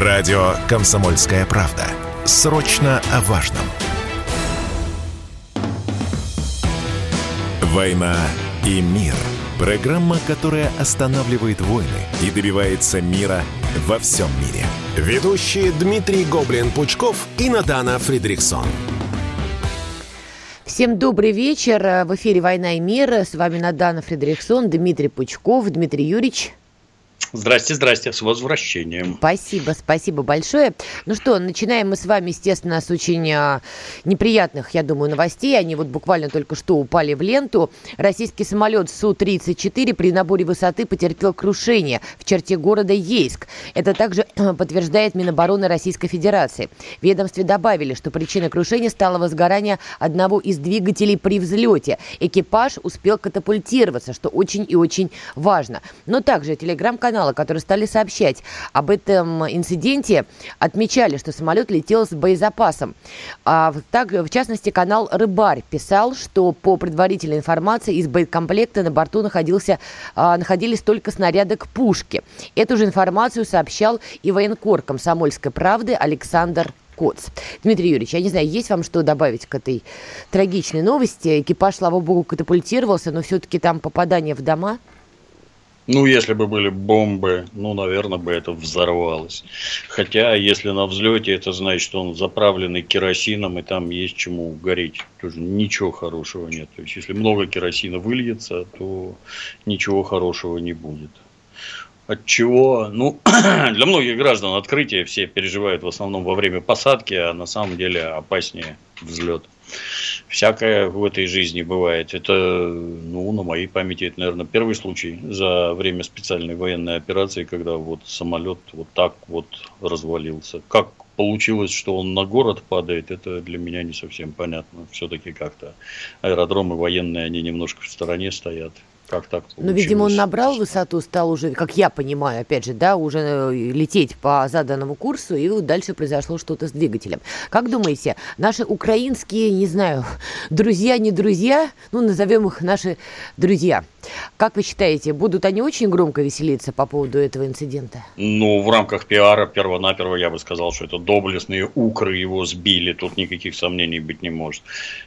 Радио «Комсомольская правда». Срочно о важном. «Война и мир». Программа, которая останавливает войны и добивается мира во всем мире. Ведущие Дмитрий Гоблин-Пучков и Надана Фридриксон. Всем добрый вечер. В эфире «Война и мир». С вами Надана Фридрихсон, Дмитрий Пучков, Дмитрий Юрьевич. Здрасте, здрасте, с возвращением. Спасибо, спасибо большое. Ну что, начинаем мы с вами, естественно, с очень а, неприятных, я думаю, новостей. Они вот буквально только что упали в ленту. Российский самолет Су-34 при наборе высоты потерпел крушение в черте города Ейск. Это также подтверждает Минобороны Российской Федерации. В ведомстве добавили, что причиной крушения стало возгорание одного из двигателей при взлете. Экипаж успел катапультироваться, что очень и очень важно. Но также телеграм-канал канала, которые стали сообщать об этом инциденте, отмечали, что самолет летел с боезапасом. А, так, в частности, канал «Рыбарь» писал, что по предварительной информации из боекомплекта на борту находился, а, находились только снаряды к пушке. Эту же информацию сообщал и военкор комсомольской правды Александр Коц. Дмитрий Юрьевич, я не знаю, есть вам что добавить к этой трагичной новости? Экипаж, слава богу, катапультировался, но все-таки там попадание в дома – ну, если бы были бомбы, ну, наверное, бы это взорвалось. Хотя, если на взлете, это значит, что он заправленный керосином, и там есть чему гореть. Тоже ничего хорошего нет. То есть, если много керосина выльется, то ничего хорошего не будет. От чего, ну, для многих граждан открытие все переживают в основном во время посадки, а на самом деле опаснее взлет. Всякое в этой жизни бывает. Это, ну, на моей памяти, это, наверное, первый случай за время специальной военной операции, когда вот самолет вот так вот развалился. Как получилось, что он на город падает, это для меня не совсем понятно. Все-таки как-то аэродромы военные, они немножко в стороне стоят. Как так получилось? Ну, видимо, он набрал высоту, стал уже, как я понимаю, опять же, да, уже э, лететь по заданному курсу, и вот дальше произошло что-то с двигателем. Как думаете, наши украинские, не знаю, друзья, не друзья, ну, назовем их наши друзья, как вы считаете, будут они очень громко веселиться по поводу этого инцидента? Ну, в рамках пиара перво-наперво я бы сказал, что это доблестные укры его сбили, тут никаких сомнений быть не может.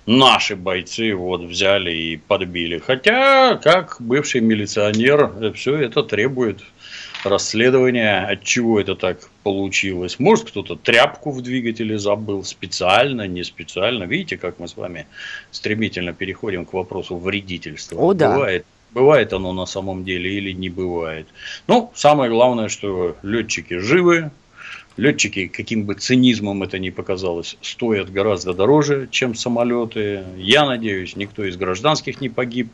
Наши бойцы вот взяли и подбили. Хотя, как бывший милиционер, э, все это требует расследования, от чего это так получилось. Может, кто-то тряпку в двигателе забыл специально, не специально. Видите, как мы с вами стремительно переходим к вопросу вредительства. О, да. Бывает, бывает оно на самом деле или не бывает. Ну, самое главное, что летчики живы, Летчики, каким бы цинизмом это ни показалось, стоят гораздо дороже, чем самолеты. Я надеюсь, никто из гражданских не погиб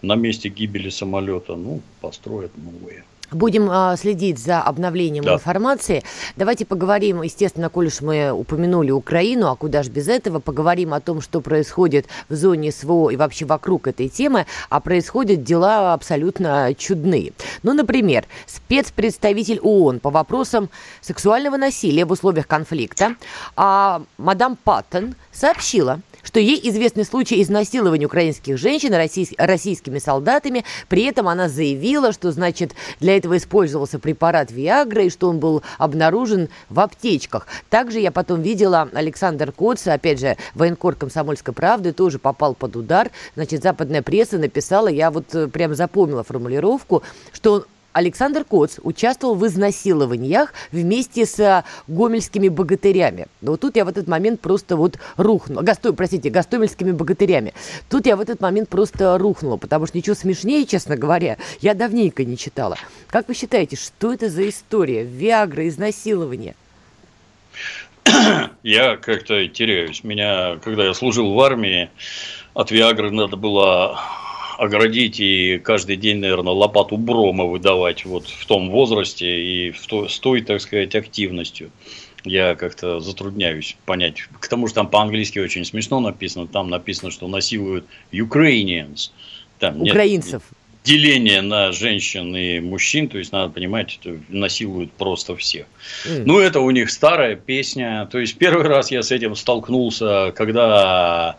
на месте гибели самолета. Ну, построят новые. Будем а, следить за обновлением да. информации. Давайте поговорим, естественно, коль уж мы упомянули Украину, а куда же без этого, поговорим о том, что происходит в зоне СВО и вообще вокруг этой темы, а происходят дела абсолютно чудные. Ну, например, спецпредставитель ООН по вопросам сексуального насилия в условиях конфликта, а мадам Паттон сообщила, что ей известны случаи изнасилования украинских женщин российскими солдатами. При этом она заявила, что, значит, для этого использовался препарат Виагра и что он был обнаружен в аптечках. Также я потом видела Александр Коц, опять же, военкор комсомольской правды, тоже попал под удар. Значит, западная пресса написала, я вот э, прям запомнила формулировку, что Александр Коц участвовал в изнасилованиях вместе с э, гомельскими богатырями. Но вот тут я в этот момент просто вот рухнула. Гасто, простите, гастомельскими богатырями. Тут я в этот момент просто рухнула, потому что ничего смешнее, честно говоря, я давненько не читала. Как вы считаете, что это за история? Виагра, изнасилование? Я как-то теряюсь. Меня, когда я служил в армии, от Виагры надо было оградить и каждый день, наверное, лопату брома выдавать вот в том возрасте и в то, с той, так сказать, активностью. Я как-то затрудняюсь понять. К тому же там по-английски очень смешно написано. Там написано, что насилуют Ukrainians. Там Украинцев. Нет, деление на женщин и мужчин, то есть надо понимать, это насилуют просто всех. Mm. Ну, это у них старая песня. То есть первый раз я с этим столкнулся, когда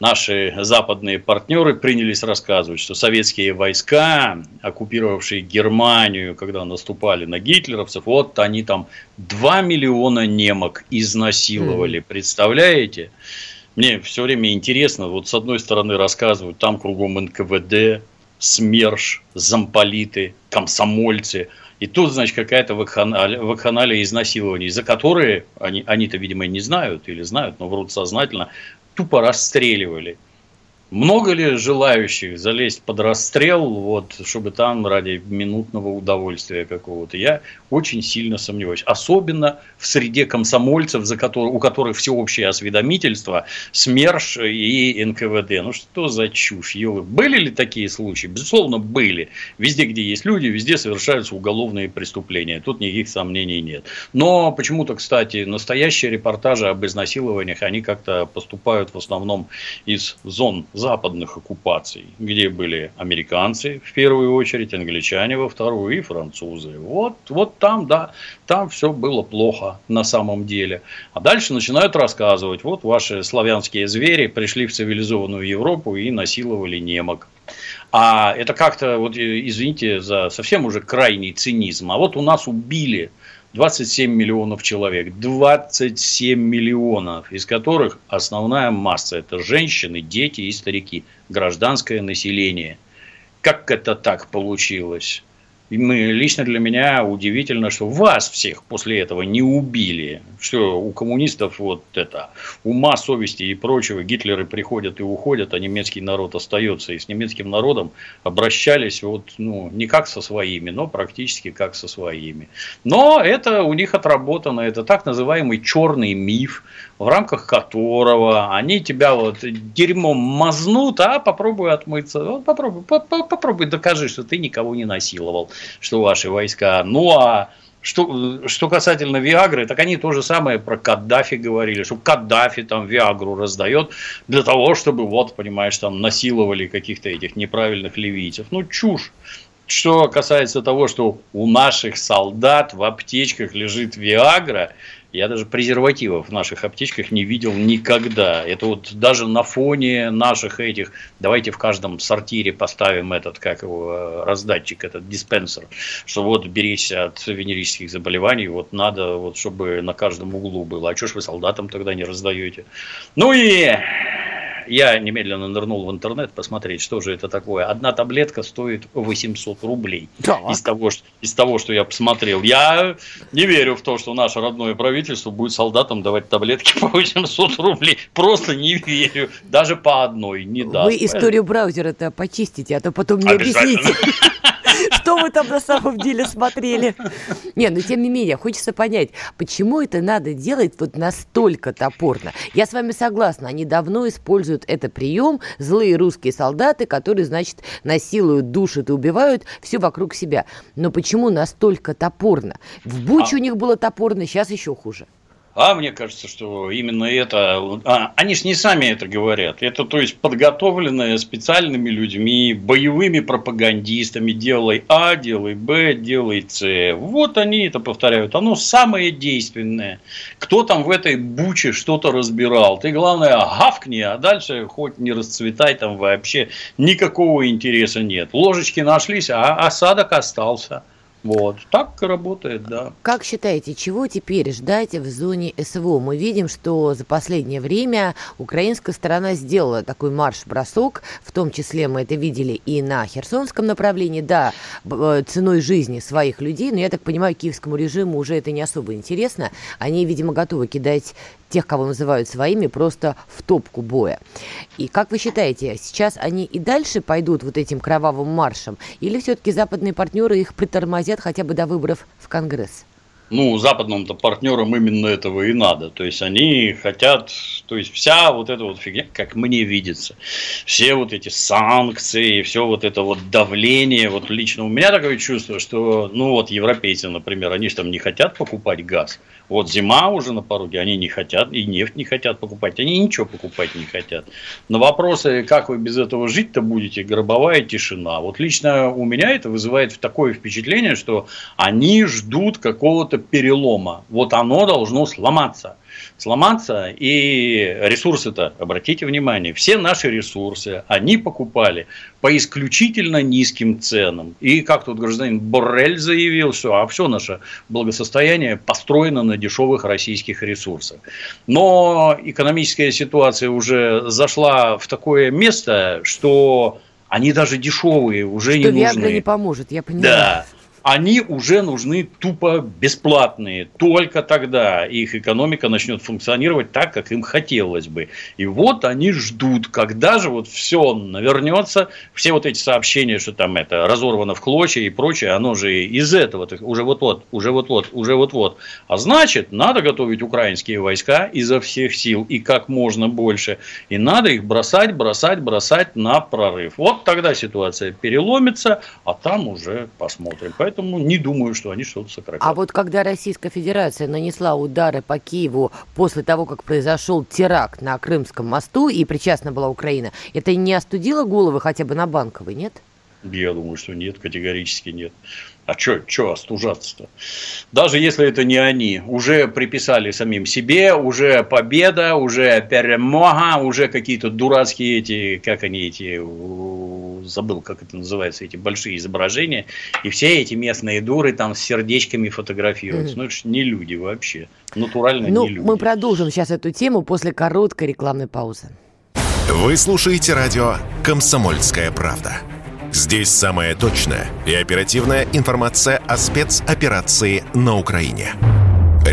наши западные партнеры принялись рассказывать, что советские войска, оккупировавшие Германию, когда наступали на гитлеровцев, вот они там 2 миллиона немок изнасиловали. Mm. Представляете? Мне все время интересно, вот с одной стороны рассказывают, там кругом НКВД, СМЕРШ, замполиты, комсомольцы – и тут, значит, какая-то вакханалия изнасилований, за которые они, они-то, видимо, не знают или знают, но врут сознательно, тупо расстреливали. Много ли желающих залезть под расстрел, вот, чтобы там ради минутного удовольствия какого-то? Я очень сильно сомневаюсь. Особенно в среде комсомольцев, за который, у которых всеобщее осведомительство, СМЕРШ и НКВД. Ну что за чушь? Елы. Были ли такие случаи? Безусловно, были. Везде, где есть люди, везде совершаются уголовные преступления. Тут никаких сомнений нет. Но почему-то, кстати, настоящие репортажи об изнасилованиях, они как-то поступают в основном из зон западных оккупаций, где были американцы в первую очередь, англичане во вторую и французы. Вот, вот там, да, там все было плохо на самом деле. А дальше начинают рассказывать, вот ваши славянские звери пришли в цивилизованную Европу и насиловали немок. А это как-то, вот извините за совсем уже крайний цинизм, а вот у нас убили 27 миллионов человек. 27 миллионов, из которых основная масса – это женщины, дети и старики. Гражданское население. Как это так получилось? И мы, лично для меня удивительно, что вас всех после этого не убили. Что у коммунистов вот это ума, совести и прочего. Гитлеры приходят и уходят, а немецкий народ остается. И с немецким народом обращались вот, ну, не как со своими, но практически как со своими. Но это у них отработано. Это так называемый черный миф в рамках которого они тебя вот дерьмом мазнут, а попробуй отмыться. Вот попробуй, попробуй докажи, что ты никого не насиловал, что ваши войска. Ну а что, что касательно Виагры, так они то же самое про Каддафи говорили, что Каддафи там Виагру раздает для того, чтобы, вот, понимаешь, там насиловали каких-то этих неправильных ливийцев. Ну, чушь. Что касается того, что у наших солдат в аптечках лежит Виагра, я даже презервативов в наших аптечках не видел никогда. Это вот даже на фоне наших этих, давайте в каждом сортире поставим этот, как его, э, раздатчик, этот диспенсер, что вот берись от венерических заболеваний, вот надо, вот чтобы на каждом углу было. А что ж вы солдатам тогда не раздаете? Ну и я немедленно нырнул в интернет посмотреть, что же это такое. Одна таблетка стоит 800 рублей. Так. Из того, что, из того, что я посмотрел. Я не верю в то, что наше родное правительство будет солдатам давать таблетки по 800 рублей. Просто не верю. Даже по одной не даст. Вы историю браузера-то почистите, а то потом не объясните. Что вы там на самом деле смотрели? Не, ну тем не менее, хочется понять, почему это надо делать вот настолько топорно. Я с вами согласна, они давно используют это прием, злые русские солдаты, которые, значит, насилуют, душат и убивают все вокруг себя. Но почему настолько топорно? В Буче а... у них было топорно, сейчас еще хуже. А мне кажется, что именно это... А, они же не сами это говорят. Это, то есть, подготовленное специальными людьми, боевыми пропагандистами. Делай А, делай Б, делай С. Вот они это повторяют. Оно самое действенное. Кто там в этой буче что-то разбирал? Ты, главное, гавкни, а дальше хоть не расцветай, там вообще никакого интереса нет. Ложечки нашлись, а осадок остался. Вот, так работает, да. Как считаете, чего теперь ждать в зоне СВО? Мы видим, что за последнее время украинская сторона сделала такой марш-бросок, в том числе мы это видели и на Херсонском направлении, да, э, ценой жизни своих людей, но я так понимаю, киевскому режиму уже это не особо интересно. Они, видимо, готовы кидать тех, кого называют своими, просто в топку боя. И как вы считаете, сейчас они и дальше пойдут вот этим кровавым маршем, или все-таки западные партнеры их притормозят хотя бы до выборов в Конгресс? Ну, западным-то партнерам именно этого и надо. То есть, они хотят, то есть, вся вот эта вот фигня, как мне видится, все вот эти санкции, все вот это вот давление, вот лично у меня такое чувство, что, ну, вот европейцы, например, они же там не хотят покупать газ. Вот зима уже на пороге, они не хотят, и нефть не хотят покупать, они ничего покупать не хотят. На вопросы, как вы без этого жить-то будете, гробовая тишина. Вот лично у меня это вызывает такое впечатление, что они ждут какого-то какого-то перелома. Вот оно должно сломаться сломаться. И ресурсы-то, обратите внимание, все наши ресурсы, они покупали по исключительно низким ценам. И как тут гражданин Боррель заявил, что а все наше благосостояние построено на дешевых российских ресурсах. Но экономическая ситуация уже зашла в такое место, что они даже дешевые уже что не нужны. не поможет, я понимаю. Да они уже нужны тупо бесплатные. Только тогда их экономика начнет функционировать так, как им хотелось бы. И вот они ждут, когда же вот все навернется, все вот эти сообщения, что там это разорвано в клочья и прочее, оно же из этого, уже вот-вот, уже вот-вот, уже вот-вот. А значит, надо готовить украинские войска изо всех сил и как можно больше. И надо их бросать, бросать, бросать на прорыв. Вот тогда ситуация переломится, а там уже посмотрим. Поэтому Поэтому не думаю, что они что-то сократят. А вот когда Российская Федерация нанесла удары по Киеву после того, как произошел теракт на Крымском мосту и причастна была Украина, это не остудило головы хотя бы на Банковой, нет? Я думаю, что нет, категорически нет. А что остужаться-то? Даже если это не они, уже приписали самим себе, уже победа, уже перемога, уже какие-то дурацкие эти, как они эти, забыл, как это называется, эти большие изображения, и все эти местные дуры там с сердечками фотографируются. Mm-hmm. Ну, это же не люди вообще, натурально ну, не люди. Мы продолжим сейчас эту тему после короткой рекламной паузы. Вы слушаете радио «Комсомольская правда». Здесь самая точная и оперативная информация о спецоперации на Украине.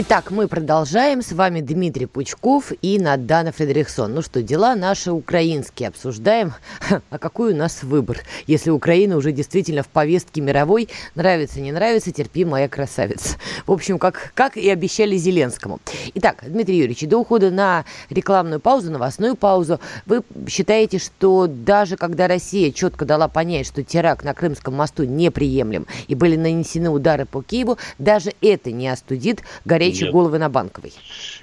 Итак, мы продолжаем. С вами Дмитрий Пучков и Надана Фредериксон. Ну что, дела наши украинские обсуждаем. А какой у нас выбор, если Украина уже действительно в повестке мировой? Нравится, не нравится, терпи, моя красавица. В общем, как, как и обещали Зеленскому. Итак, Дмитрий Юрьевич, до ухода на рекламную паузу, новостную паузу, вы считаете, что даже когда Россия четко дала понять, что теракт на Крымском мосту неприемлем и были нанесены удары по Киеву, даже это не остудит горячий горячие Нет. головы на Банковой.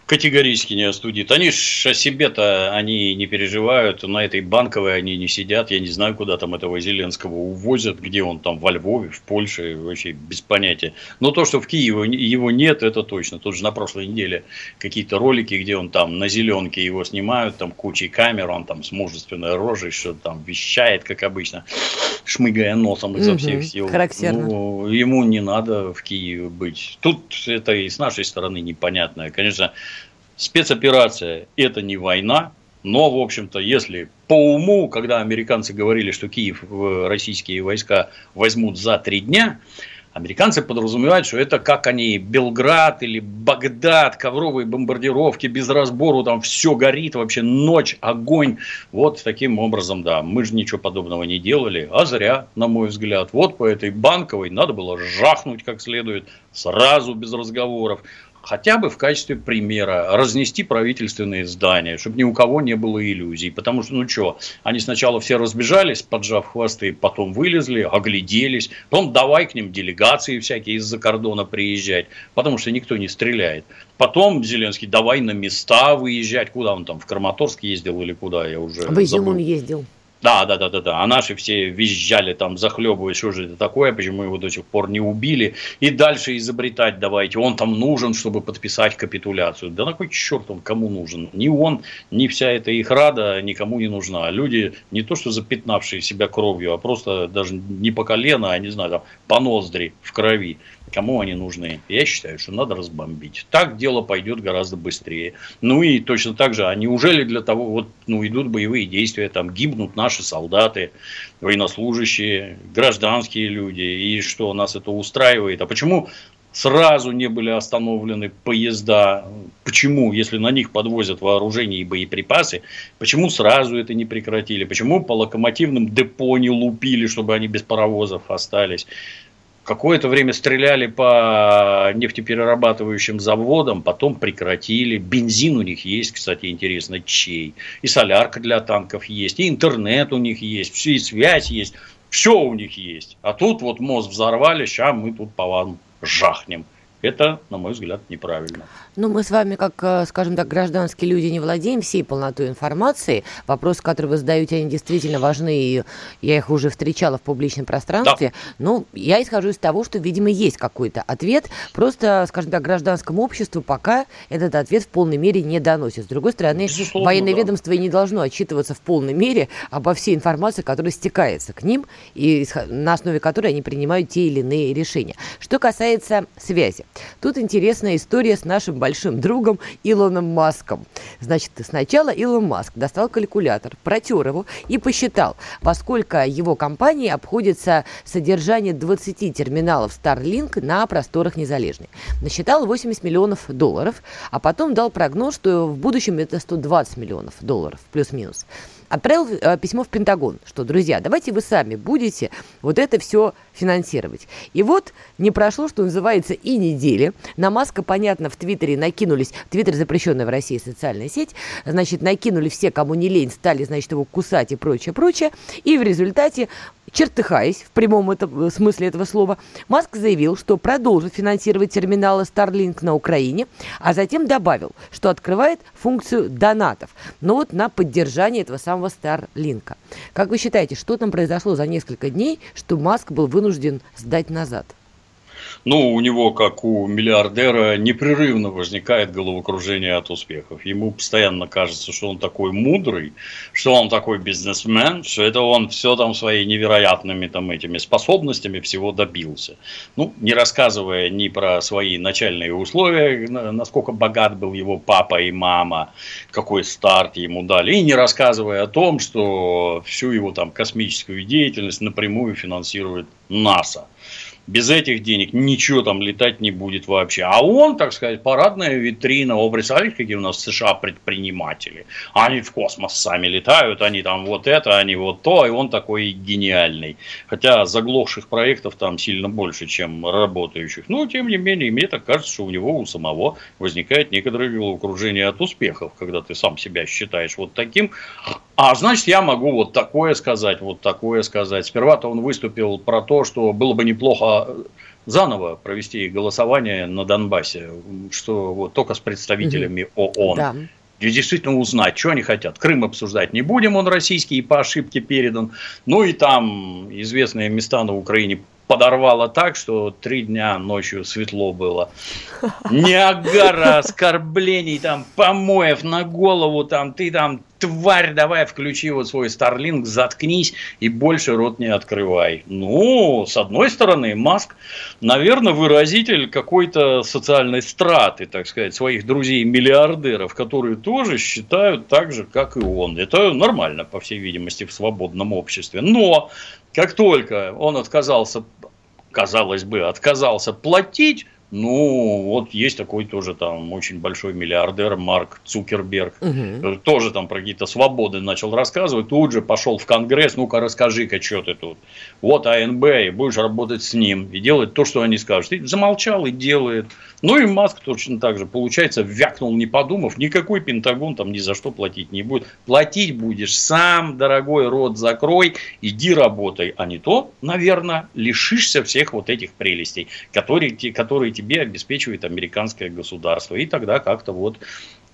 Категорически не остудит. Они ж о себе-то они не переживают, на этой Банковой они не сидят. Я не знаю, куда там этого Зеленского увозят, где он там, во Львове, в Польше, вообще без понятия. Но то, что в Киеве его нет, это точно. Тут же на прошлой неделе какие-то ролики, где он там на зеленке его снимают, там кучей камер, он там с мужественной рожей что-то там вещает, как обычно, шмыгая носом изо всех сил. Характерно. Ну, ему не надо в Киеве быть. Тут это и с нашей стороны непонятная. Конечно, спецоперация – это не война, но, в общем-то, если по уму, когда американцы говорили, что Киев российские войска возьмут за три дня, Американцы подразумевают, что это как они Белград или Багдад, ковровые бомбардировки без разбору, там все горит, вообще ночь, огонь. Вот таким образом, да, мы же ничего подобного не делали, а зря, на мой взгляд. Вот по этой банковой надо было жахнуть как следует, сразу без разговоров хотя бы в качестве примера разнести правительственные здания, чтобы ни у кого не было иллюзий. Потому что, ну что, они сначала все разбежались, поджав хвосты, потом вылезли, огляделись, потом давай к ним делегации всякие из-за кордона приезжать, потому что никто не стреляет. Потом Зеленский, давай на места выезжать, куда он там, в Краматорск ездил или куда, я уже В Изюм ездил. Да, да, да, да, да. А наши все визжали там, захлебываясь, что же это такое, почему его до сих пор не убили. И дальше изобретать давайте. Он там нужен, чтобы подписать капитуляцию. Да на кой черт он кому нужен? Ни он, ни вся эта их рада никому не нужна. Люди не то, что запятнавшие себя кровью, а просто даже не по колено, а не знаю, там, по ноздри в крови. Кому они нужны? Я считаю, что надо разбомбить. Так дело пойдет гораздо быстрее. Ну и точно так же, а неужели для того, вот, ну, идут боевые действия, там гибнут наши солдаты, военнослужащие, гражданские люди, и что нас это устраивает? А почему сразу не были остановлены поезда. Почему, если на них подвозят вооружение и боеприпасы, почему сразу это не прекратили? Почему по локомотивным депо не лупили, чтобы они без паровозов остались? Какое-то время стреляли по нефтеперерабатывающим заводам, потом прекратили. Бензин у них есть, кстати, интересно, чей. И солярка для танков есть, и интернет у них есть, все, и связь есть. Все у них есть. А тут вот мост взорвали, сейчас мы тут по вам жахнем. Это, на мой взгляд, неправильно. Ну, мы с вами, как, э, скажем так, гражданские люди, не владеем всей полнотой информации. Вопросы, которые вы задаете, они действительно важны, и я их уже встречала в публичном пространстве. Да. Ну, я исхожу из того, что, видимо, есть какой-то ответ. Просто, скажем так, гражданскому обществу пока этот ответ в полной мере не доносит. С другой стороны, Безусловно, военное да. ведомство и не должно отчитываться в полной мере обо всей информации, которая стекается к ним, и на основе которой они принимают те или иные решения. Что касается связи. Тут интересная история с нашим большим другом Илоном Маском. Значит, сначала Илон Маск достал калькулятор, протер его и посчитал, поскольку его компании обходится содержание 20 терминалов Starlink на просторах Незалежной. Насчитал 80 миллионов долларов, а потом дал прогноз, что в будущем это 120 миллионов долларов, плюс-минус отправил э, письмо в Пентагон, что, друзья, давайте вы сами будете вот это все финансировать. И вот не прошло, что называется, и недели. На Маска, понятно, в Твиттере накинулись, Твиттер запрещенная в России социальная сеть, значит, накинули все, кому не лень, стали, значит, его кусать и прочее, прочее. И в результате чертыхаясь в прямом это, смысле этого слова, Маск заявил, что продолжит финансировать терминалы Starlink на Украине, а затем добавил, что открывает функцию донатов, но вот на поддержание этого самого Starlink. Как вы считаете, что там произошло за несколько дней, что Маск был вынужден сдать назад? Ну, у него, как у миллиардера, непрерывно возникает головокружение от успехов. Ему постоянно кажется, что он такой мудрый, что он такой бизнесмен, что это он все там своими невероятными там этими способностями всего добился. Ну, не рассказывая ни про свои начальные условия, насколько богат был его папа и мама, какой старт ему дали, и не рассказывая о том, что всю его там космическую деятельность напрямую финансирует НАСА без этих денег ничего там летать не будет вообще. А он, так сказать, парадная витрина. О, представляете, какие у нас в США предприниматели. Они в космос сами летают, они там вот это, они вот то, и он такой гениальный. Хотя заглохших проектов там сильно больше, чем работающих. Но, тем не менее, мне так кажется, что у него у самого возникает некоторое головокружение от успехов, когда ты сам себя считаешь вот таким. А значит, я могу вот такое сказать, вот такое сказать. Сперва-то он выступил про то, что было бы неплохо заново провести голосование на Донбассе, что вот только с представителями ООН. Да. И действительно узнать, что они хотят. Крым обсуждать не будем, он российский и по ошибке передан. Ну и там известные места на Украине подорвало так, что три дня ночью светло было. Ниагара оскорблений, там, помоев на голову, там, ты там, тварь, давай включи вот свой Starlink, заткнись и больше рот не открывай. Ну, с одной стороны, Маск, наверное, выразитель какой-то социальной страты, так сказать, своих друзей-миллиардеров, которые тоже считают так же, как и он. Это нормально, по всей видимости, в свободном обществе. Но как только он отказался, казалось бы, отказался платить, ну, вот есть такой тоже там очень большой миллиардер Марк Цукерберг, угу. тоже там про какие-то свободы начал рассказывать, тут же пошел в Конгресс, ну-ка расскажи-ка, что ты тут. Вот АНБ, и будешь работать с ним, и делать то, что они скажут. И замолчал и делает. Ну и Маск точно так же, получается, вякнул, не подумав, никакой Пентагон там ни за что платить не будет. Платить будешь сам, дорогой, рот закрой, иди работай. А не то, наверное, лишишься всех вот этих прелестей, которые, которые тебе обеспечивает американское государство. И тогда как-то вот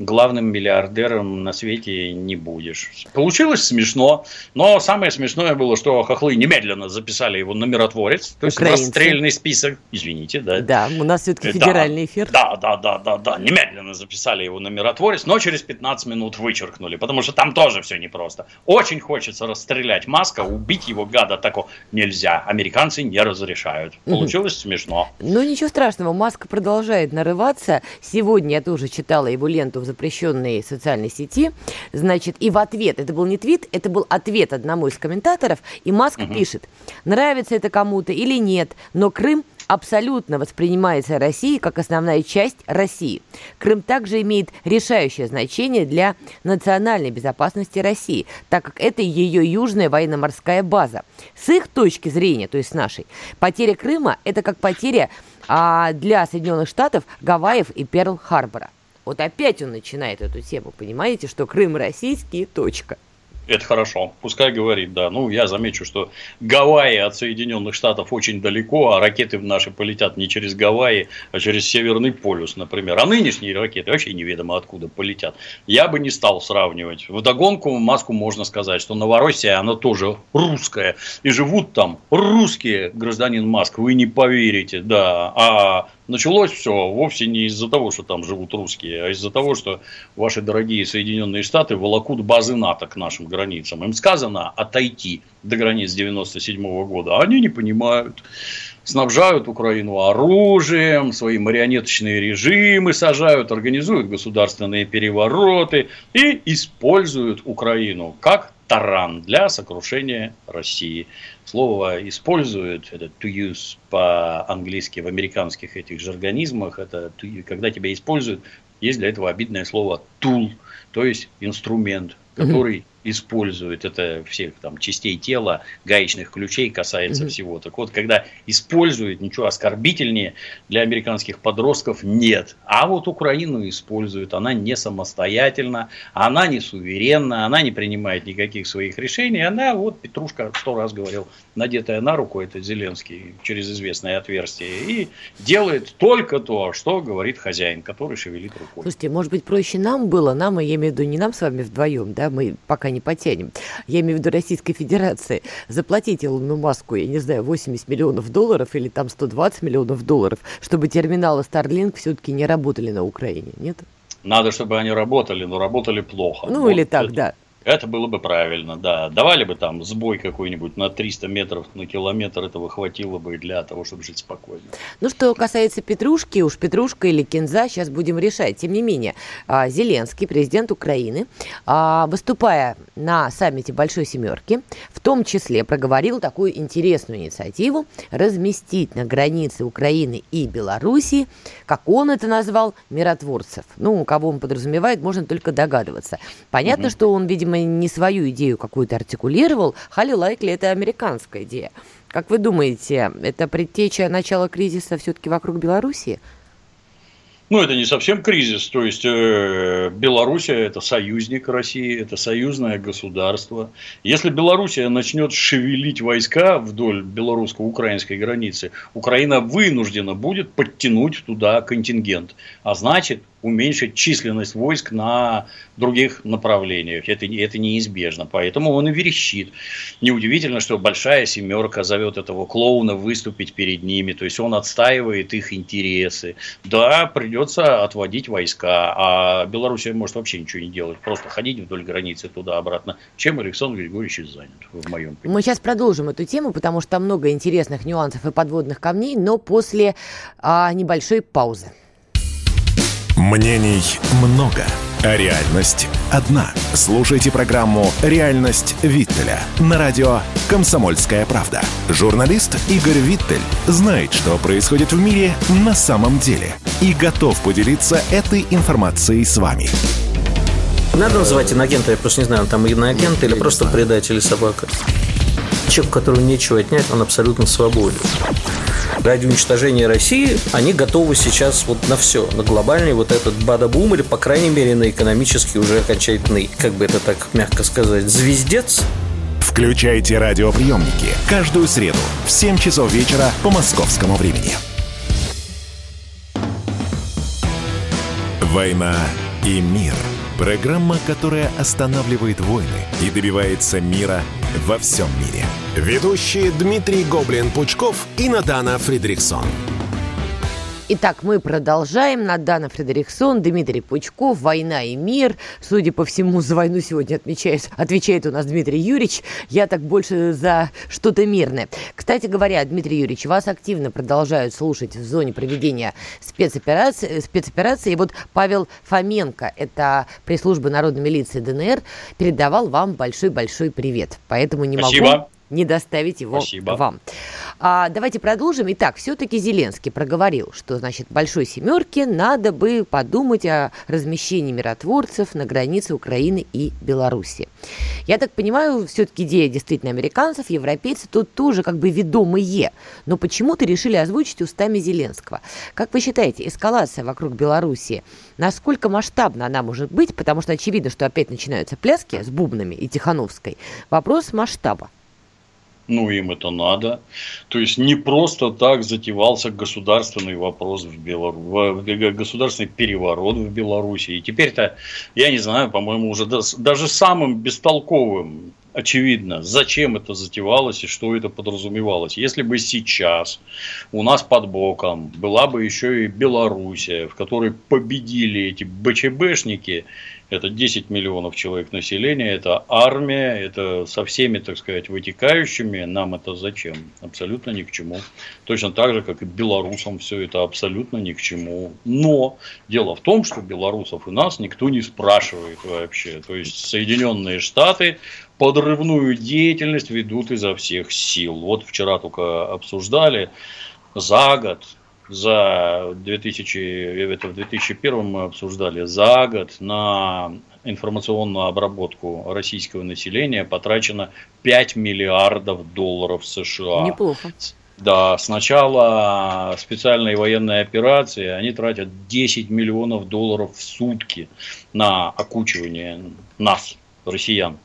главным миллиардером на свете не будешь. Получилось смешно, но самое смешное было, что хохлы немедленно записали его на миротворец, то есть Украинцы. расстрельный список. Извините, да. Да, у нас все-таки федеральный эфир. Да, да, да, да, да, немедленно записали его на миротворец, но через 15 минут вычеркнули, потому что там тоже все непросто. Очень хочется расстрелять Маска, убить его гада такого нельзя. Американцы не разрешают. Получилось угу. смешно. Ну ничего страшного, Маск продолжает нарываться. Сегодня я тоже читала его ленту в запрещенной социальной сети. Значит, и в ответ, это был не твит, это был ответ одному из комментаторов, и Маск угу. пишет, нравится это кому-то или нет, но Крым абсолютно воспринимается Россией как основная часть России. Крым также имеет решающее значение для национальной безопасности России, так как это ее южная военно-морская база. С их точки зрения, то есть с нашей, потеря Крыма – это как потеря а, для Соединенных Штатов Гавайев и Перл-Харбора. Вот опять он начинает эту тему, понимаете, что Крым российский, точка. Это хорошо. Пускай говорит, да. Ну, я замечу, что Гавайи от Соединенных Штатов очень далеко, а ракеты наши полетят не через Гавайи, а через Северный полюс, например. А нынешние ракеты вообще неведомо откуда полетят. Я бы не стал сравнивать. В догонку Маску можно сказать, что Новороссия, она тоже русская. И живут там русские, гражданин Маск, вы не поверите, да. А началось все вовсе не из-за того, что там живут русские, а из-за того, что ваши дорогие Соединенные Штаты волокут базы НАТО к нашим границам. Им сказано отойти до границ 97 года, а они не понимают. Снабжают Украину оружием, свои марионеточные режимы сажают, организуют государственные перевороты и используют Украину как таран для сокрушения России. Слово используют, это to use по-английски в американских этих же организмах, это to, когда тебя используют, есть для этого обидное слово tool, то есть инструмент, который использует это всех там частей тела, гаечных ключей касается mm-hmm. всего. Так вот, когда используют, ничего оскорбительнее для американских подростков нет. А вот Украину используют, она не самостоятельна, она не суверенна, она не принимает никаких своих решений, она вот, Петрушка сто раз говорил, надетая на руку, это Зеленский, через известное отверстие, и делает только то, что говорит хозяин, который шевелит рукой. Слушайте, может быть, проще нам было, нам, я имею в виду не нам с вами вдвоем, да, мы пока не потянем. Я имею в виду Российской Федерации. Заплатить Илону Маску, я не знаю, 80 миллионов долларов или там 120 миллионов долларов, чтобы терминалы Starlink все-таки не работали на Украине, нет? Надо, чтобы они работали, но работали плохо. Ну, вот или так, это, да. Это было бы правильно, да. Давали бы там сбой какой-нибудь на 300 метров на километр, этого хватило бы для того, чтобы жить спокойно. Ну, что касается Петрушки, уж Петрушка или Кинза, сейчас будем решать. Тем не менее, а, Зеленский, президент Украины, а, выступая на саммите Большой Семерки, в том числе проговорил такую интересную инициативу разместить на границе Украины и Белоруссии, как он это назвал, миротворцев. Ну, кого он подразумевает, можно только догадываться. Понятно, угу. что он, видимо, видимо, не свою идею какую-то артикулировал. Хали Лайкли – это американская идея. Как вы думаете, это предтеча начала кризиса все-таки вокруг Белоруссии? Ну, это не совсем кризис. То есть, э, Белоруссия – это союзник России, это союзное государство. Если Белоруссия начнет шевелить войска вдоль белорусско-украинской границы, Украина вынуждена будет подтянуть туда контингент. А значит, уменьшить численность войск на других направлениях. Это, это неизбежно. Поэтому он и верещит. Неудивительно, что большая семерка зовет этого клоуна выступить перед ними. То есть он отстаивает их интересы. Да, придется отводить войска. А Белоруссия может вообще ничего не делать. Просто ходить вдоль границы туда-обратно. Чем Александр Григорьевич занят, в моем понимании. Мы сейчас продолжим эту тему, потому что там много интересных нюансов и подводных камней, но после а, небольшой паузы. Мнений много, а реальность одна. Слушайте программу «Реальность Виттеля» на радио «Комсомольская правда». Журналист Игорь Виттель знает, что происходит в мире на самом деле и готов поделиться этой информацией с вами. Надо называть инагента, я просто не знаю, он там иноагент или просто предатель или собака. Человек, которому нечего отнять, он абсолютно свободен ради уничтожения России они готовы сейчас вот на все, на глобальный вот этот бадабум или, по крайней мере, на экономический уже окончательный, как бы это так мягко сказать, звездец. Включайте радиоприемники каждую среду в 7 часов вечера по московскому времени. «Война и мир» – программа, которая останавливает войны и добивается мира во всем мире – Ведущие Дмитрий Гоблин-Пучков и Надана Фридриксон. Итак, мы продолжаем. Надана Фредериксон, Дмитрий Пучков, «Война и мир». Судя по всему, за войну сегодня отмечает, отвечает у нас Дмитрий Юрьевич. Я так больше за что-то мирное. Кстати говоря, Дмитрий Юрьевич, вас активно продолжают слушать в зоне проведения спецоперации. спецоперации. И вот Павел Фоменко, это пресс-служба народной милиции ДНР, передавал вам большой-большой привет. Поэтому не Спасибо. могу не доставить его Спасибо. вам. А, давайте продолжим. Итак, все-таки Зеленский проговорил, что, значит, большой семерке надо бы подумать о размещении миротворцев на границе Украины и Беларуси. Я так понимаю, все-таки идея действительно американцев, европейцев тут тоже как бы ведомые. Но почему-то решили озвучить устами Зеленского. Как вы считаете, эскалация вокруг Беларуси, насколько масштабна она может быть? Потому что очевидно, что опять начинаются пляски с бубнами и Тихановской. Вопрос масштаба ну им это надо. То есть не просто так затевался государственный вопрос в Белару... государственный переворот в Беларуси. И теперь-то, я не знаю, по-моему, уже даже самым бестолковым очевидно, зачем это затевалось и что это подразумевалось. Если бы сейчас у нас под боком была бы еще и Белоруссия, в которой победили эти БЧБшники, это 10 миллионов человек населения, это армия, это со всеми, так сказать, вытекающими. Нам это зачем? Абсолютно ни к чему. Точно так же, как и белорусам все это абсолютно ни к чему. Но дело в том, что белорусов и нас никто не спрашивает вообще. То есть Соединенные Штаты подрывную деятельность ведут изо всех сил. Вот вчера только обсуждали за год за 2000, это в 2001 мы обсуждали, за год на информационную обработку российского населения потрачено 5 миллиардов долларов США. Неплохо. Да, с начала специальной военной операции они тратят 10 миллионов долларов в сутки на окучивание нас, россиян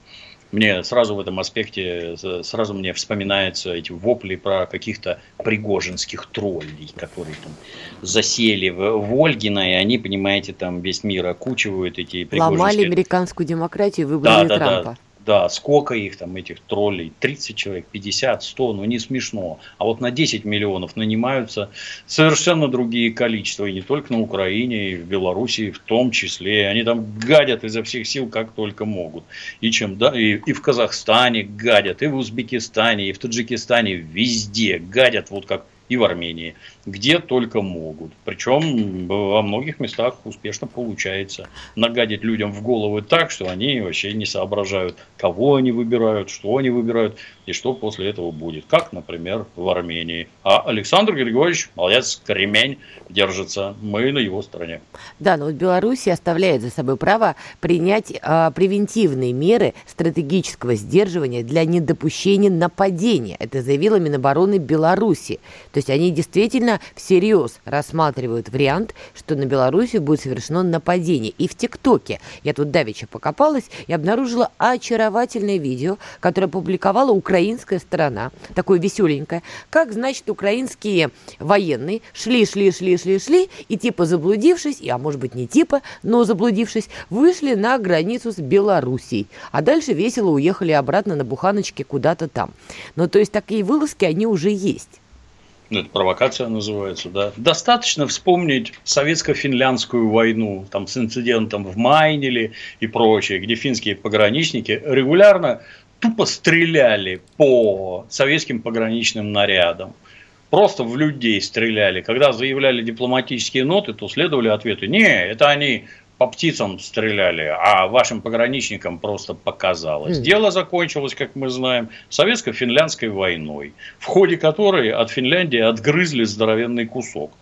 мне сразу в этом аспекте, сразу мне вспоминаются эти вопли про каких-то пригожинских троллей, которые там засели в, в Ольгино, и они, понимаете, там весь мир окучивают эти пригожинские... Ломали американскую демократию, выбрали да, Трампа. Да, да. Сколько их там, этих троллей? 30 человек, 50, 100, ну не смешно. А вот на 10 миллионов нанимаются совершенно другие количества. И не только на Украине, и в Белоруссии в том числе. Они там гадят изо всех сил, как только могут. И, чем, да, и, и в Казахстане гадят, и в Узбекистане, и в Таджикистане, везде гадят, вот как и в Армении, где только могут. Причем во многих местах успешно получается нагадить людям в головы так, что они вообще не соображают, кого они выбирают, что они выбирают и что после этого будет. Как, например, в Армении. А Александр Григорьевич, молодец, кремень, держится. Мы на его стороне. Да, но вот Беларусь оставляет за собой право принять э, превентивные меры стратегического сдерживания для недопущения нападения. Это заявила Минобороны Беларуси. То есть они действительно всерьез рассматривают вариант, что на Белоруссию будет совершено нападение. И в ТикТоке, я тут давеча покопалась и обнаружила очаровательное видео, которое опубликовала украинская сторона, такое веселенькое, как, значит, украинские военные шли, шли, шли, шли, шли, и типа заблудившись, а может быть не типа, но заблудившись, вышли на границу с Белоруссией, а дальше весело уехали обратно на буханочке куда-то там. Ну, то есть такие вылазки, они уже есть. Ну, это провокация называется, да. Достаточно вспомнить советско-финляндскую войну, там с инцидентом в Майнеле и прочее, где финские пограничники регулярно тупо стреляли по советским пограничным нарядам. Просто в людей стреляли. Когда заявляли дипломатические ноты, то следовали ответы. Не, это они по птицам стреляли, а вашим пограничникам просто показалось. Дело закончилось, как мы знаем, советско-финляндской войной, в ходе которой от Финляндии отгрызли здоровенный кусок,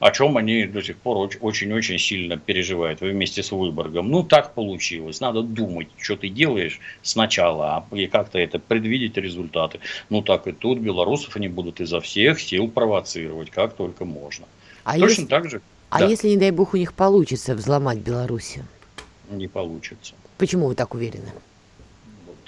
о чем они до сих пор очень-очень сильно переживают вместе с Выборгом. Ну, так получилось. Надо думать, что ты делаешь сначала, а и как-то это предвидеть результаты. Ну, так и тут белорусов они будут изо всех сил провоцировать, как только можно. А Точно если... так же а да. если, не дай бог, у них получится взломать Белоруссию? Не получится. Почему вы так уверены?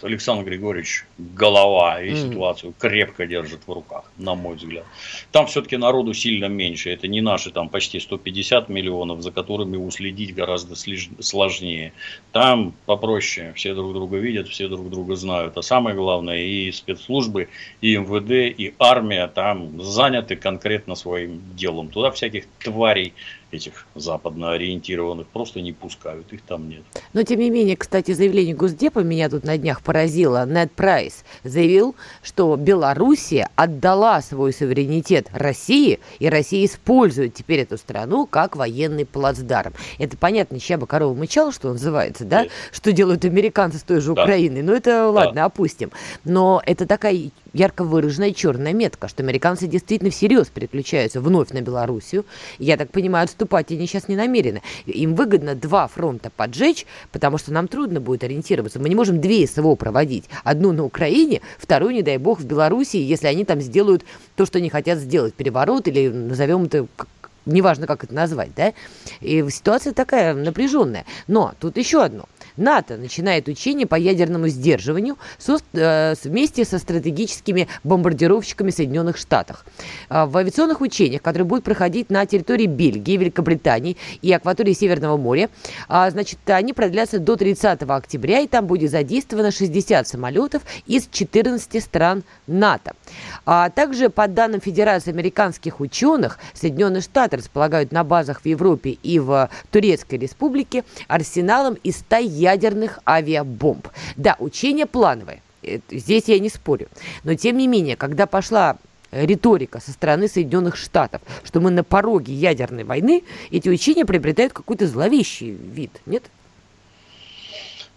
Александр Григорьевич голова и mm. ситуацию крепко держит в руках, на мой взгляд. Там все-таки народу сильно меньше. Это не наши там почти 150 миллионов, за которыми уследить гораздо сложнее. Там попроще. Все друг друга видят, все друг друга знают. А самое главное, и спецслужбы, и МВД, и армия там заняты конкретно своим делом. Туда всяких тварей этих западно ориентированных просто не пускают, их там нет. Но, тем не менее, кстати, заявление Госдепа меня тут на днях поразило. Нед Прайс заявил, что Белоруссия отдала свой суверенитет России, и Россия использует теперь эту страну как военный плацдарм. Это понятно, щаба корова мычала, что называется, да? Нет. Что делают американцы с той же да. Украиной. Ну, это ладно, да. опустим. Но это такая ярко выраженная черная метка, что американцы действительно всерьез переключаются вновь на Белоруссию. Я так понимаю, отступать они сейчас не намерены. Им выгодно два фронта поджечь, потому что нам трудно будет ориентироваться. Мы не можем две СВО проводить. Одну на Украине, вторую, не дай бог, в Белоруссии, если они там сделают то, что они хотят сделать, переворот или назовем это неважно, как это назвать, да, и ситуация такая напряженная. Но тут еще одно. НАТО начинает учение по ядерному сдерживанию со, э, вместе со стратегическими бомбардировщиками Соединенных Штатов. Э, в авиационных учениях, которые будут проходить на территории Бельгии, Великобритании и акватории Северного моря, э, значит, они продлятся до 30 октября, и там будет задействовано 60 самолетов из 14 стран НАТО. А также, по данным Федерации американских ученых, Соединенные Штаты располагают на базах в Европе и в Турецкой Республике арсеналом из 100 ядерных авиабомб. Да, учения плановые. Здесь я не спорю. Но тем не менее, когда пошла риторика со стороны Соединенных Штатов, что мы на пороге ядерной войны, эти учения приобретают какой-то зловещий вид, нет?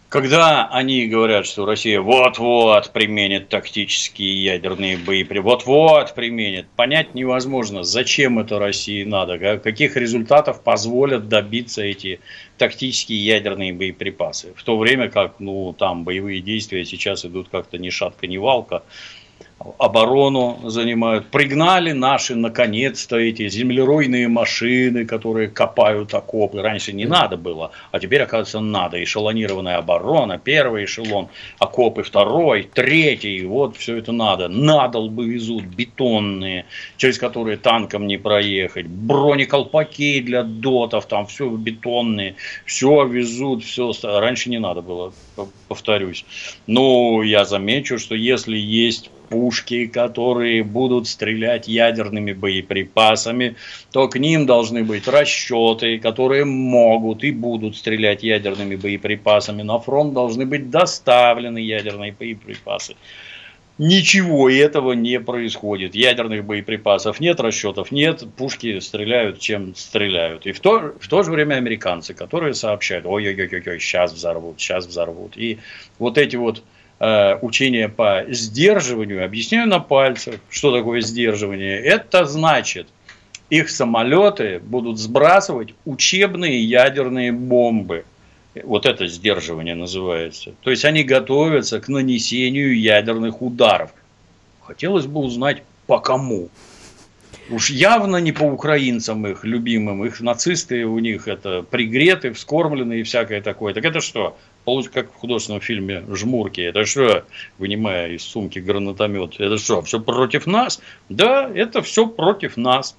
Когда они говорят, что Россия вот-вот применит тактические ядерные боеприпасы, вот-вот применит, понять невозможно, зачем это России надо, каких результатов позволят добиться эти тактические ядерные боеприпасы. В то время как ну, там боевые действия сейчас идут как-то ни шатка, ни валка, оборону занимают. Пригнали наши, наконец-то, эти землеройные машины, которые копают окопы. Раньше не надо было, а теперь, оказывается, надо. Эшелонированная оборона, первый эшелон, окопы второй, третий. Вот все это надо. Надолбы везут бетонные, через которые танком не проехать. Бронеколпаки для дотов, там все бетонные. Все везут, все. Раньше не надо было, повторюсь. Но я замечу, что если есть пушки, которые будут стрелять ядерными боеприпасами, то к ним должны быть расчеты, которые могут и будут стрелять ядерными боеприпасами. На фронт должны быть доставлены ядерные боеприпасы. Ничего этого не происходит. Ядерных боеприпасов нет, расчетов нет, пушки стреляют, чем стреляют. И в то, в то же время американцы, которые сообщают, ой-ой-ой, сейчас взорвут, сейчас взорвут. И вот эти вот Э, учения по сдерживанию, объясняю на пальцах, что такое сдерживание. Это значит, их самолеты будут сбрасывать учебные ядерные бомбы. Вот это сдерживание называется. То есть они готовятся к нанесению ядерных ударов. Хотелось бы узнать, по кому. Уж явно не по украинцам их любимым, их нацисты у них это пригреты, вскормлены и всякое такое. Так это что? Получится как в художественном фильме «Жмурки». Это что, вынимая из сумки гранатомет, это что, все против нас? Да, это все против нас.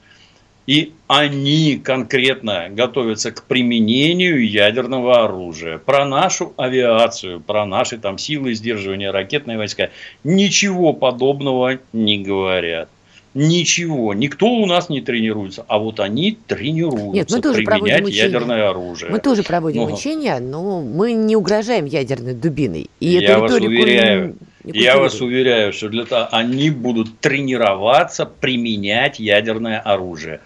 И они конкретно готовятся к применению ядерного оружия. Про нашу авиацию, про наши там силы сдерживания ракетные войска ничего подобного не говорят. Ничего, никто у нас не тренируется, а вот они тренируются Нет, мы тоже применять ядерное оружие. Мы тоже проводим но... учения, но мы не угрожаем ядерной дубиной. И я вас уверяю, я вас уверяю, что для того они будут тренироваться применять ядерное оружие.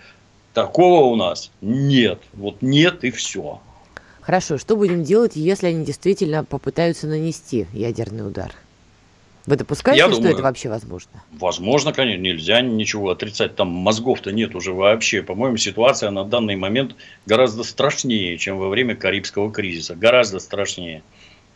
Такого у нас нет. Вот нет и все. Хорошо, что будем делать, если они действительно попытаются нанести ядерный удар? Вы допускаете, Я что думаю, это вообще возможно? Возможно, конечно, нельзя ничего отрицать. Там мозгов-то нет уже вообще. По-моему, ситуация на данный момент гораздо страшнее, чем во время Карибского кризиса. Гораздо страшнее.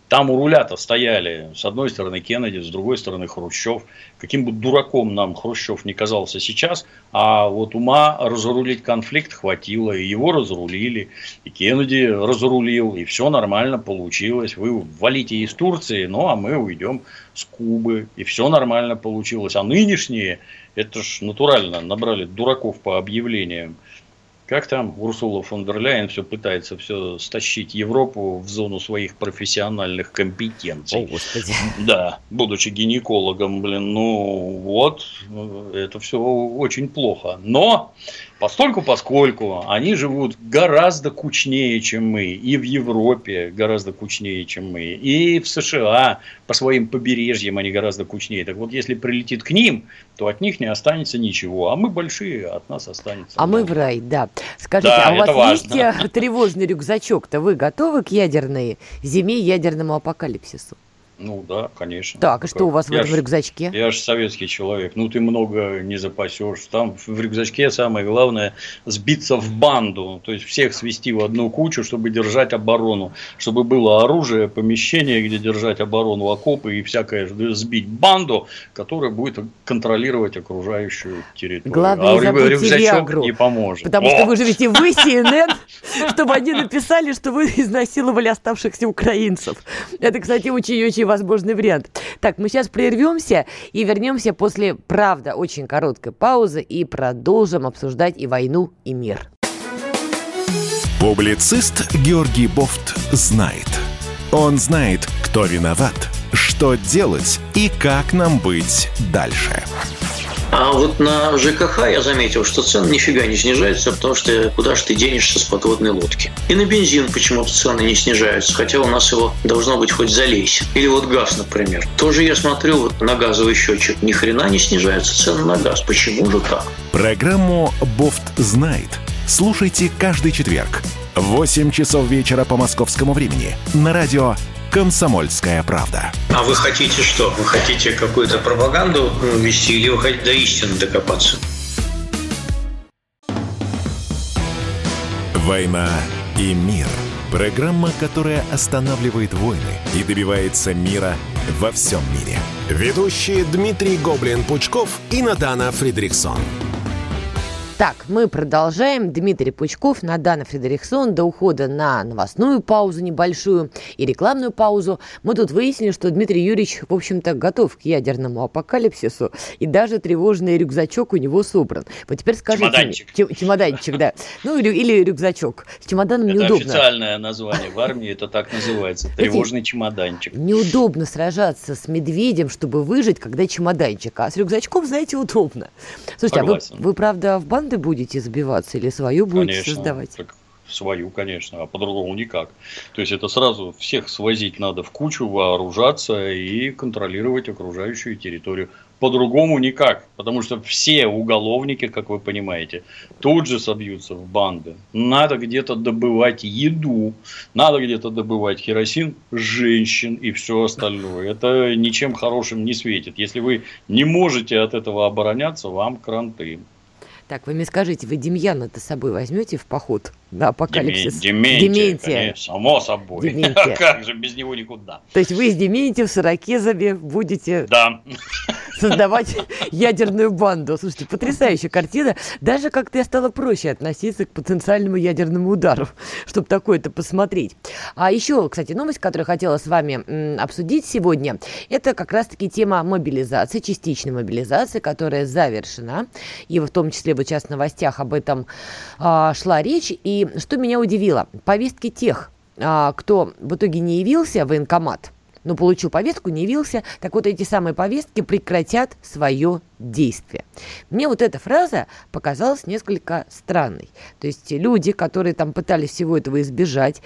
Там у руля-то стояли с одной стороны Кеннеди, с другой стороны Хрущев. Каким бы дураком нам Хрущев не казался сейчас, а вот ума разрулить конфликт хватило, и его разрулили, и Кеннеди разрулил, и все нормально получилось. Вы валите из Турции, ну а мы уйдем с Кубы, и все нормально получилось. А нынешние, это ж натурально, набрали дураков по объявлениям. Как там Урсула фон дер Ляйен все пытается все стащить Европу в зону своих профессиональных компетенций. О, Господи. Да, будучи гинекологом, блин, ну вот, это все очень плохо. Но Постольку, поскольку они живут гораздо кучнее, чем мы, и в Европе гораздо кучнее, чем мы, и в США по своим побережьям они гораздо кучнее. Так вот, если прилетит к ним, то от них не останется ничего, а мы большие, от нас останется. А много. мы в рай, да. Скажите, да, а у вас важно. есть э, тревожный рюкзачок-то? Вы готовы к ядерной зиме, ядерному апокалипсису? Ну да, конечно. Так, и что у вас я в ж, рюкзачке? Я же советский человек. Ну, ты много не запасешь. Там в рюкзачке самое главное сбиться в банду. То есть всех свести в одну кучу, чтобы держать оборону. Чтобы было оружие, помещение, где держать оборону, окопы и всякое. Сбить банду, которая будет контролировать окружающую территорию. Главное, а рюкзачок Виагру, не поможет. Потому О! что вы живете вы, CNN, чтобы они написали, что вы изнасиловали оставшихся украинцев. Это, кстати, очень-очень возможный вариант. Так, мы сейчас прервемся и вернемся после, правда, очень короткой паузы и продолжим обсуждать и войну, и мир. Публицист Георгий Бофт знает. Он знает, кто виноват, что делать и как нам быть дальше. А вот на ЖКХ я заметил, что цены нифига не снижаются, потому что куда же ты денешься с подводной лодки. И на бензин почему-то цены не снижаются, хотя у нас его должно быть хоть залейся. Или вот газ, например. Тоже я смотрю вот на газовый счетчик, ни хрена не снижаются цены на газ. Почему же так? Программу «Бофт знает» слушайте каждый четверг в 8 часов вечера по московскому времени на радио «Комсомольская правда». А вы хотите что? Вы хотите какую-то пропаганду вести или вы хотите до истины докопаться? «Война и мир» – программа, которая останавливает войны и добивается мира во всем мире. Ведущие Дмитрий Гоблин-Пучков и Надана Фридриксон – так, мы продолжаем. Дмитрий Пучков, Надана Фредериксон. До ухода на новостную паузу небольшую и рекламную паузу мы тут выяснили, что Дмитрий Юрьевич, в общем-то, готов к ядерному апокалипсису, и даже тревожный рюкзачок у него собран. Вот теперь скажите... Чемоданчик. Мне, чемоданчик, да. Ну, или, или рюкзачок. С чемоданом это неудобно. Это официальное название в армии, это так называется. Тревожный чемоданчик. Неудобно сражаться с медведем, чтобы выжить, когда чемоданчик. А с рюкзачком, знаете, удобно. Слушайте, а вы, вы, правда, в банк команды будете забиваться или свою будете конечно, создавать? Так свою, конечно, а по-другому никак. То есть это сразу всех свозить надо в кучу, вооружаться и контролировать окружающую территорию. По-другому никак, потому что все уголовники, как вы понимаете, тут же собьются в банды. Надо где-то добывать еду, надо где-то добывать керосин, женщин и все остальное. Это ничем хорошим не светит. Если вы не можете от этого обороняться, вам кранты. Так, вы мне скажите, вы Демьяна-то с собой возьмете в поход на апокалипсис? Дементия, Дементия. Конечно, само собой. Дементия. как же без него никуда. То есть вы с Дементием, с Иракезами будете... Да создавать ядерную банду. Слушайте, потрясающая картина. Даже как-то я стала проще относиться к потенциальному ядерному удару, чтобы такое-то посмотреть. А еще, кстати, новость, которую хотела с вами обсудить сегодня, это как раз-таки тема мобилизации, частичной мобилизации, которая завершена. И в том числе вот сейчас в новостях об этом а, шла речь. И что меня удивило, повестки тех, а, кто в итоге не явился в военкомат, но получил повестку, не явился, так вот эти самые повестки прекратят свое действие. Мне вот эта фраза показалась несколько странной. То есть люди, которые там пытались всего этого избежать,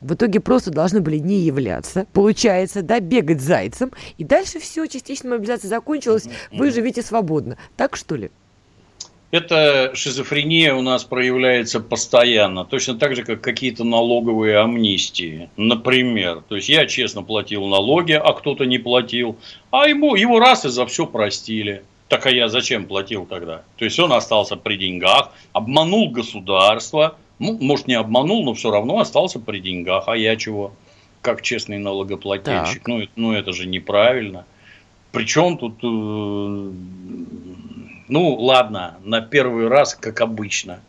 в итоге просто должны были не являться, получается, да, бегать зайцем, и дальше все, частичная мобилизация закончилась, вы живите свободно. Так что ли? Эта шизофрения у нас проявляется постоянно, точно так же, как какие-то налоговые амнистии. Например, то есть я честно платил налоги, а кто-то не платил, а ему, его раз и за все простили. Так а я зачем платил тогда? То есть он остался при деньгах, обманул государство, ну, может не обманул, но все равно остался при деньгах, а я чего? Как честный налогоплательщик. Ну, ну это же неправильно. Причем тут э, ну, ладно, на первый раз, как обычно.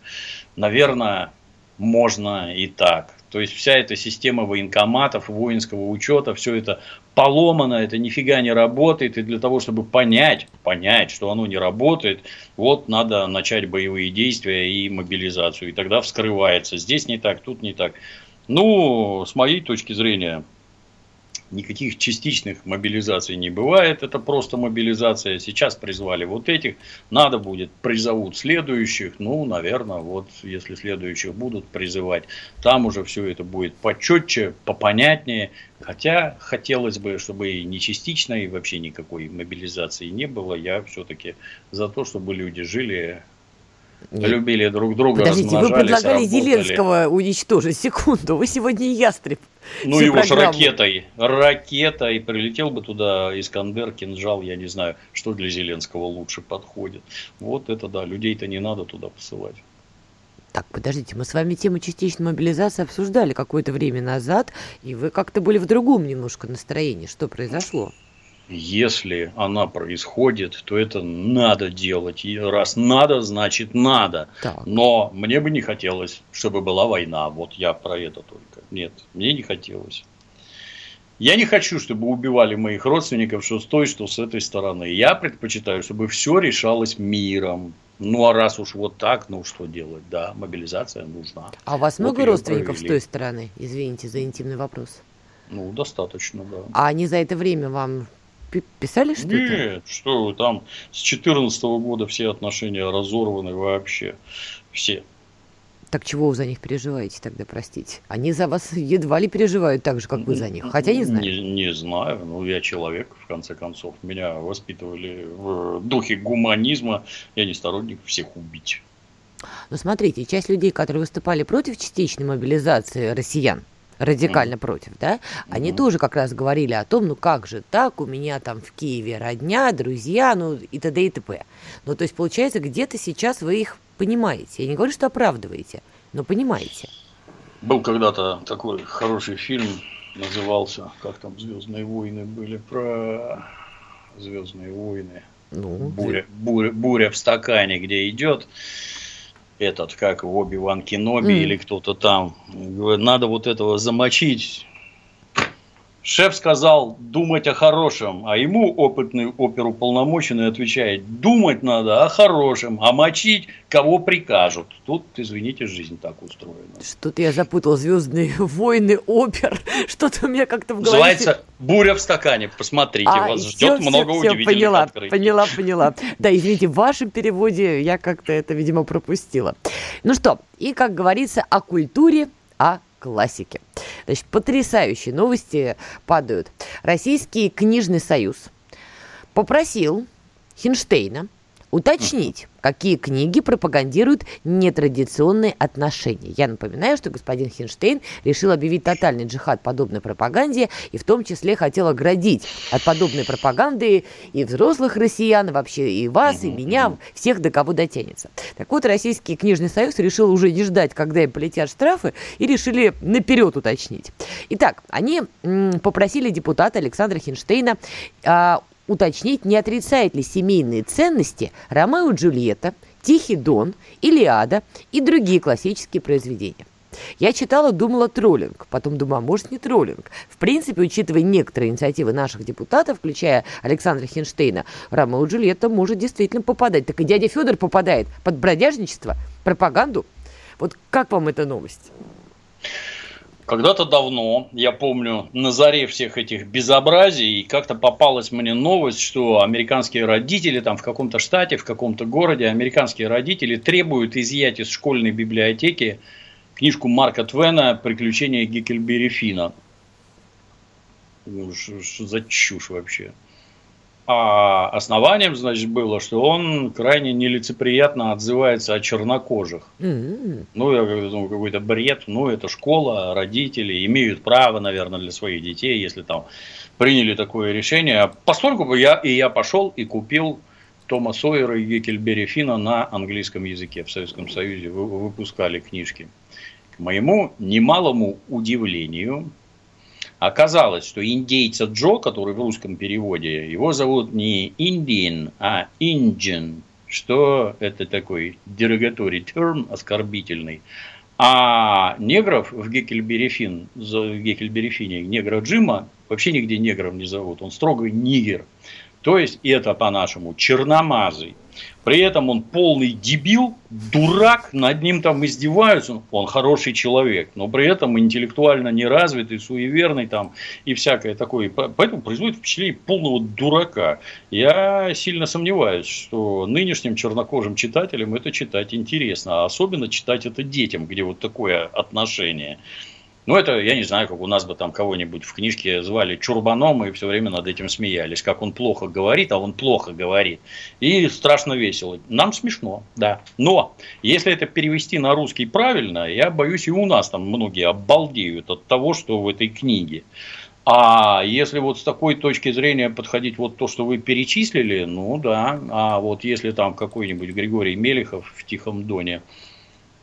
Наверное, можно и так. То есть вся эта система военкоматов, воинского учета, все это поломано, это нифига не работает. И для того, чтобы понять, понять, что оно не работает, вот надо начать боевые действия и мобилизацию. И тогда вскрывается. Здесь не так, тут не так. Ну, с моей точки зрения, Никаких частичных мобилизаций не бывает, это просто мобилизация. Сейчас призвали вот этих, надо будет, призовут следующих, ну, наверное, вот если следующих будут призывать, там уже все это будет почетче, попонятнее. Хотя хотелось бы, чтобы и не частичной, и вообще никакой мобилизации не было. Я все-таки за то, чтобы люди жили нет. любили друг друга, Подождите, вы предлагали работали. Зеленского уничтожить. Секунду, вы сегодня ястреб. Ну, его же ракетой. Ракетой. Прилетел бы туда Искандер, кинжал, я не знаю, что для Зеленского лучше подходит. Вот это да, людей-то не надо туда посылать. Так, подождите, мы с вами тему частичной мобилизации обсуждали какое-то время назад, и вы как-то были в другом немножко настроении. Что произошло? Если она происходит, то это надо делать. И раз надо, значит надо. Так. Но мне бы не хотелось, чтобы была война. Вот я про это только. Нет, мне не хотелось. Я не хочу, чтобы убивали моих родственников, что с той, что с этой стороны. Я предпочитаю, чтобы все решалось миром. Ну, а раз уж вот так, ну, что делать? Да, мобилизация нужна. А у вас вот много родственников провели. с той стороны? Извините за интимный вопрос. Ну, достаточно, да. А они за это время вам писали что-то? Нет, что там с 2014 года все отношения разорваны вообще. Все. Так чего вы за них переживаете тогда, простите? Они за вас едва ли переживают так же, как вы за них. Хотя не знаю. Не, не знаю. Ну, я человек, в конце концов. Меня воспитывали в духе гуманизма. Я не сторонник всех убить. Ну, смотрите, часть людей, которые выступали против частичной мобилизации россиян, радикально mm. против, да, они mm. тоже как раз говорили о том, ну как же так, у меня там в Киеве родня, друзья, ну и т.д. и т.п. Ну, то есть, получается, где-то сейчас вы их понимаете. Я не говорю, что оправдываете, но понимаете. Был когда-то такой хороший фильм, назывался, как там Звездные войны были, про Звездные войны. Ну, буря, буря, буря в стакане, где идет этот, как в Оби-Ван Кеноби mm. или кто-то там. Говорит, надо вот этого замочить Шеф сказал думать о хорошем, а ему опытный оперуполномоченный отвечает, думать надо о хорошем, а мочить кого прикажут. Тут, извините, жизнь так устроена. Что-то я запутал. Звездные войны, опер. Что-то у меня как-то в голове... Называется «Буря в стакане». Посмотрите, а, вас ждет все, много все, удивительных поняла, открытий. Поняла, поняла. Да, извините, в вашем переводе я как-то это, видимо, пропустила. Ну что, и, как говорится, о культуре, о классики. Значит, потрясающие новости падают. Российский книжный союз попросил Хинштейна уточнить, какие книги пропагандируют нетрадиционные отношения. Я напоминаю, что господин Хинштейн решил объявить тотальный джихад подобной пропаганде и в том числе хотел оградить от подобной пропаганды и взрослых россиян, вообще и вас, и меня, всех, до кого дотянется. Так вот, Российский книжный союз решил уже не ждать, когда им полетят штрафы, и решили наперед уточнить. Итак, они попросили депутата Александра Хинштейна а, уточнить, не отрицает ли семейные ценности Ромео и Джульетта, Тихий Дон, Илиада и другие классические произведения. Я читала, думала троллинг, потом думала, может не троллинг. В принципе, учитывая некоторые инициативы наших депутатов, включая Александра Хинштейна, Ромео и Джульетта может действительно попадать. Так и дядя Федор попадает под бродяжничество, пропаганду. Вот как вам эта новость? Когда-то давно, я помню, на заре всех этих безобразий, как-то попалась мне новость, что американские родители там в каком-то штате, в каком-то городе, американские родители требуют изъять из школьной библиотеки книжку Марка Твена «Приключения Геккельбери Фина». Ну, что за чушь вообще? А основанием, значит, было, что он крайне нелицеприятно отзывается о чернокожих. Mm-hmm. Ну, я думаю, какой-то бред. Ну, это школа, родители имеют право, наверное, для своих детей, если там приняли такое решение. Поскольку я и я пошел и купил Тома Сойера и Геккельбери Фина на английском языке. В Советском Союзе выпускали книжки. К моему немалому удивлению, Оказалось, что индейца Джо, который в русском переводе, его зовут не Индиан, а Инджин, что это такой derogatory term, оскорбительный. А негров в Геккельберифин, в Геккельберифине, негра Джима, вообще нигде негром не зовут, он строгий нигер. То есть это по-нашему черномазый. При этом он полный дебил, дурак, над ним там издеваются. Он хороший человек, но при этом интеллектуально неразвитый, суеверный там и всякое такое. Поэтому производит впечатление полного дурака. Я сильно сомневаюсь, что нынешним чернокожим читателям это читать интересно. А особенно читать это детям, где вот такое отношение. Ну, это, я не знаю, как у нас бы там кого-нибудь в книжке звали Чурбаном и все время над этим смеялись, как он плохо говорит, а он плохо говорит. И страшно весело. Нам смешно, да. Но, если это перевести на русский правильно, я боюсь, и у нас там многие обалдеют от того, что в этой книге. А если вот с такой точки зрения подходить вот то, что вы перечислили, ну да, а вот если там какой-нибудь Григорий Мелехов в Тихом Доне –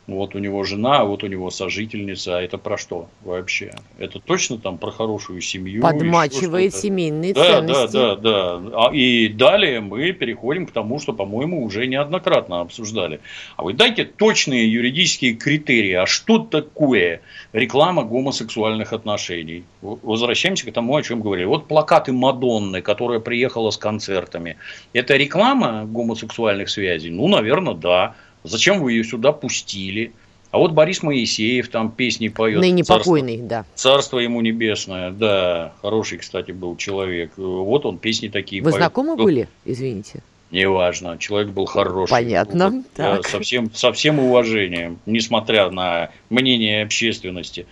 вот у него жена, вот у него сожительница. А это про что вообще? Это точно там про хорошую семью? Подмачивает семейные да, ценности. Да, да, да. И далее мы переходим к тому, что, по-моему, уже неоднократно обсуждали. А вы дайте точные юридические критерии. А что такое реклама гомосексуальных отношений? Возвращаемся к тому, о чем говорили. Вот плакаты Мадонны, которая приехала с концертами. Это реклама гомосексуальных связей? Ну, наверное, да. Зачем вы ее сюда пустили? А вот Борис Моисеев там песни поет. Ныне царство, покойный, да. Царство ему небесное, да. Хороший, кстати, был человек. Вот он песни такие Вы поет. знакомы были, извините? Неважно, человек был хороший. Понятно. Вот, так. Со, всем, со всем уважением, несмотря на мнение общественности.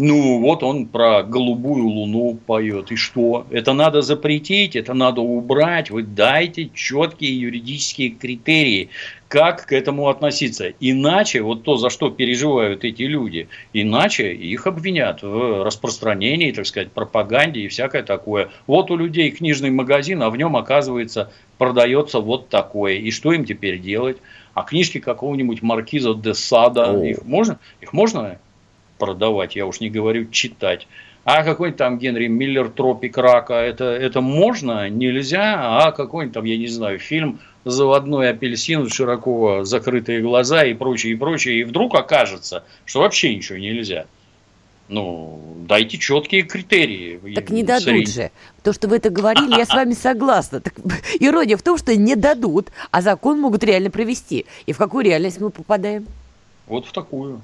Ну, вот он про голубую луну поет. И что? Это надо запретить, это надо убрать. Вы дайте четкие юридические критерии, как к этому относиться. Иначе, вот то, за что переживают эти люди, иначе их обвинят в распространении, так сказать, пропаганде и всякое такое. Вот у людей книжный магазин, а в нем, оказывается, продается вот такое. И что им теперь делать? А книжки какого-нибудь маркиза де Сада, их можно, их можно продавать, я уж не говорю читать. А какой-нибудь там Генри Миллер «Тропик рака» это, это можно, нельзя, а какой-нибудь там, я не знаю, фильм «Заводной апельсин», широко закрытые глаза и прочее, и прочее, и вдруг окажется, что вообще ничего нельзя. Ну, дайте четкие критерии. Так не дадут средний. же. То, что вы это говорили, я с вами согласна. Так, ирония в том, что не дадут, а закон могут реально провести. И в какую реальность мы попадаем? Вот в такую.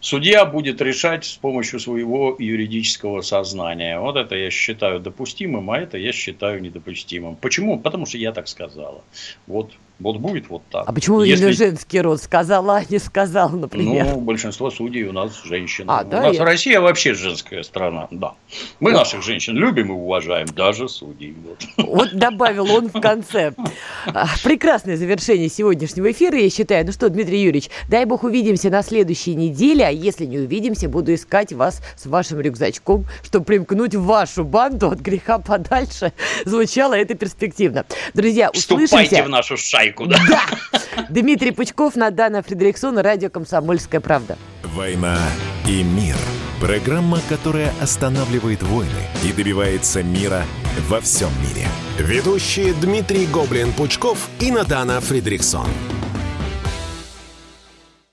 Судья будет решать с помощью своего юридического сознания. Вот это я считаю допустимым, а это я считаю недопустимым. Почему? Потому что я так сказала. Вот вот будет вот так. А почему Если... женский род? Сказала, а не сказал, например? Ну, большинство судей у нас женщины. А, да, у нас я... Россия вообще женская страна, да. Мы да. наших женщин любим и уважаем, даже судей. Вот. вот добавил он в конце. А, прекрасное завершение сегодняшнего эфира, я считаю. Ну что, Дмитрий Юрьевич, дай бог увидимся на следующей неделе, а если не увидимся, буду искать вас с вашим рюкзачком, чтобы примкнуть в вашу банду от греха подальше. Звучало это перспективно. Друзья, услышимся. Вступайте в нашу шайку лайку, да? Да. Дмитрий Пучков, Надана Фредериксон, радио «Комсомольская правда». «Война и мир». Программа, которая останавливает войны и добивается мира во всем мире. Ведущие Дмитрий Гоблин-Пучков и Надана Фредериксон.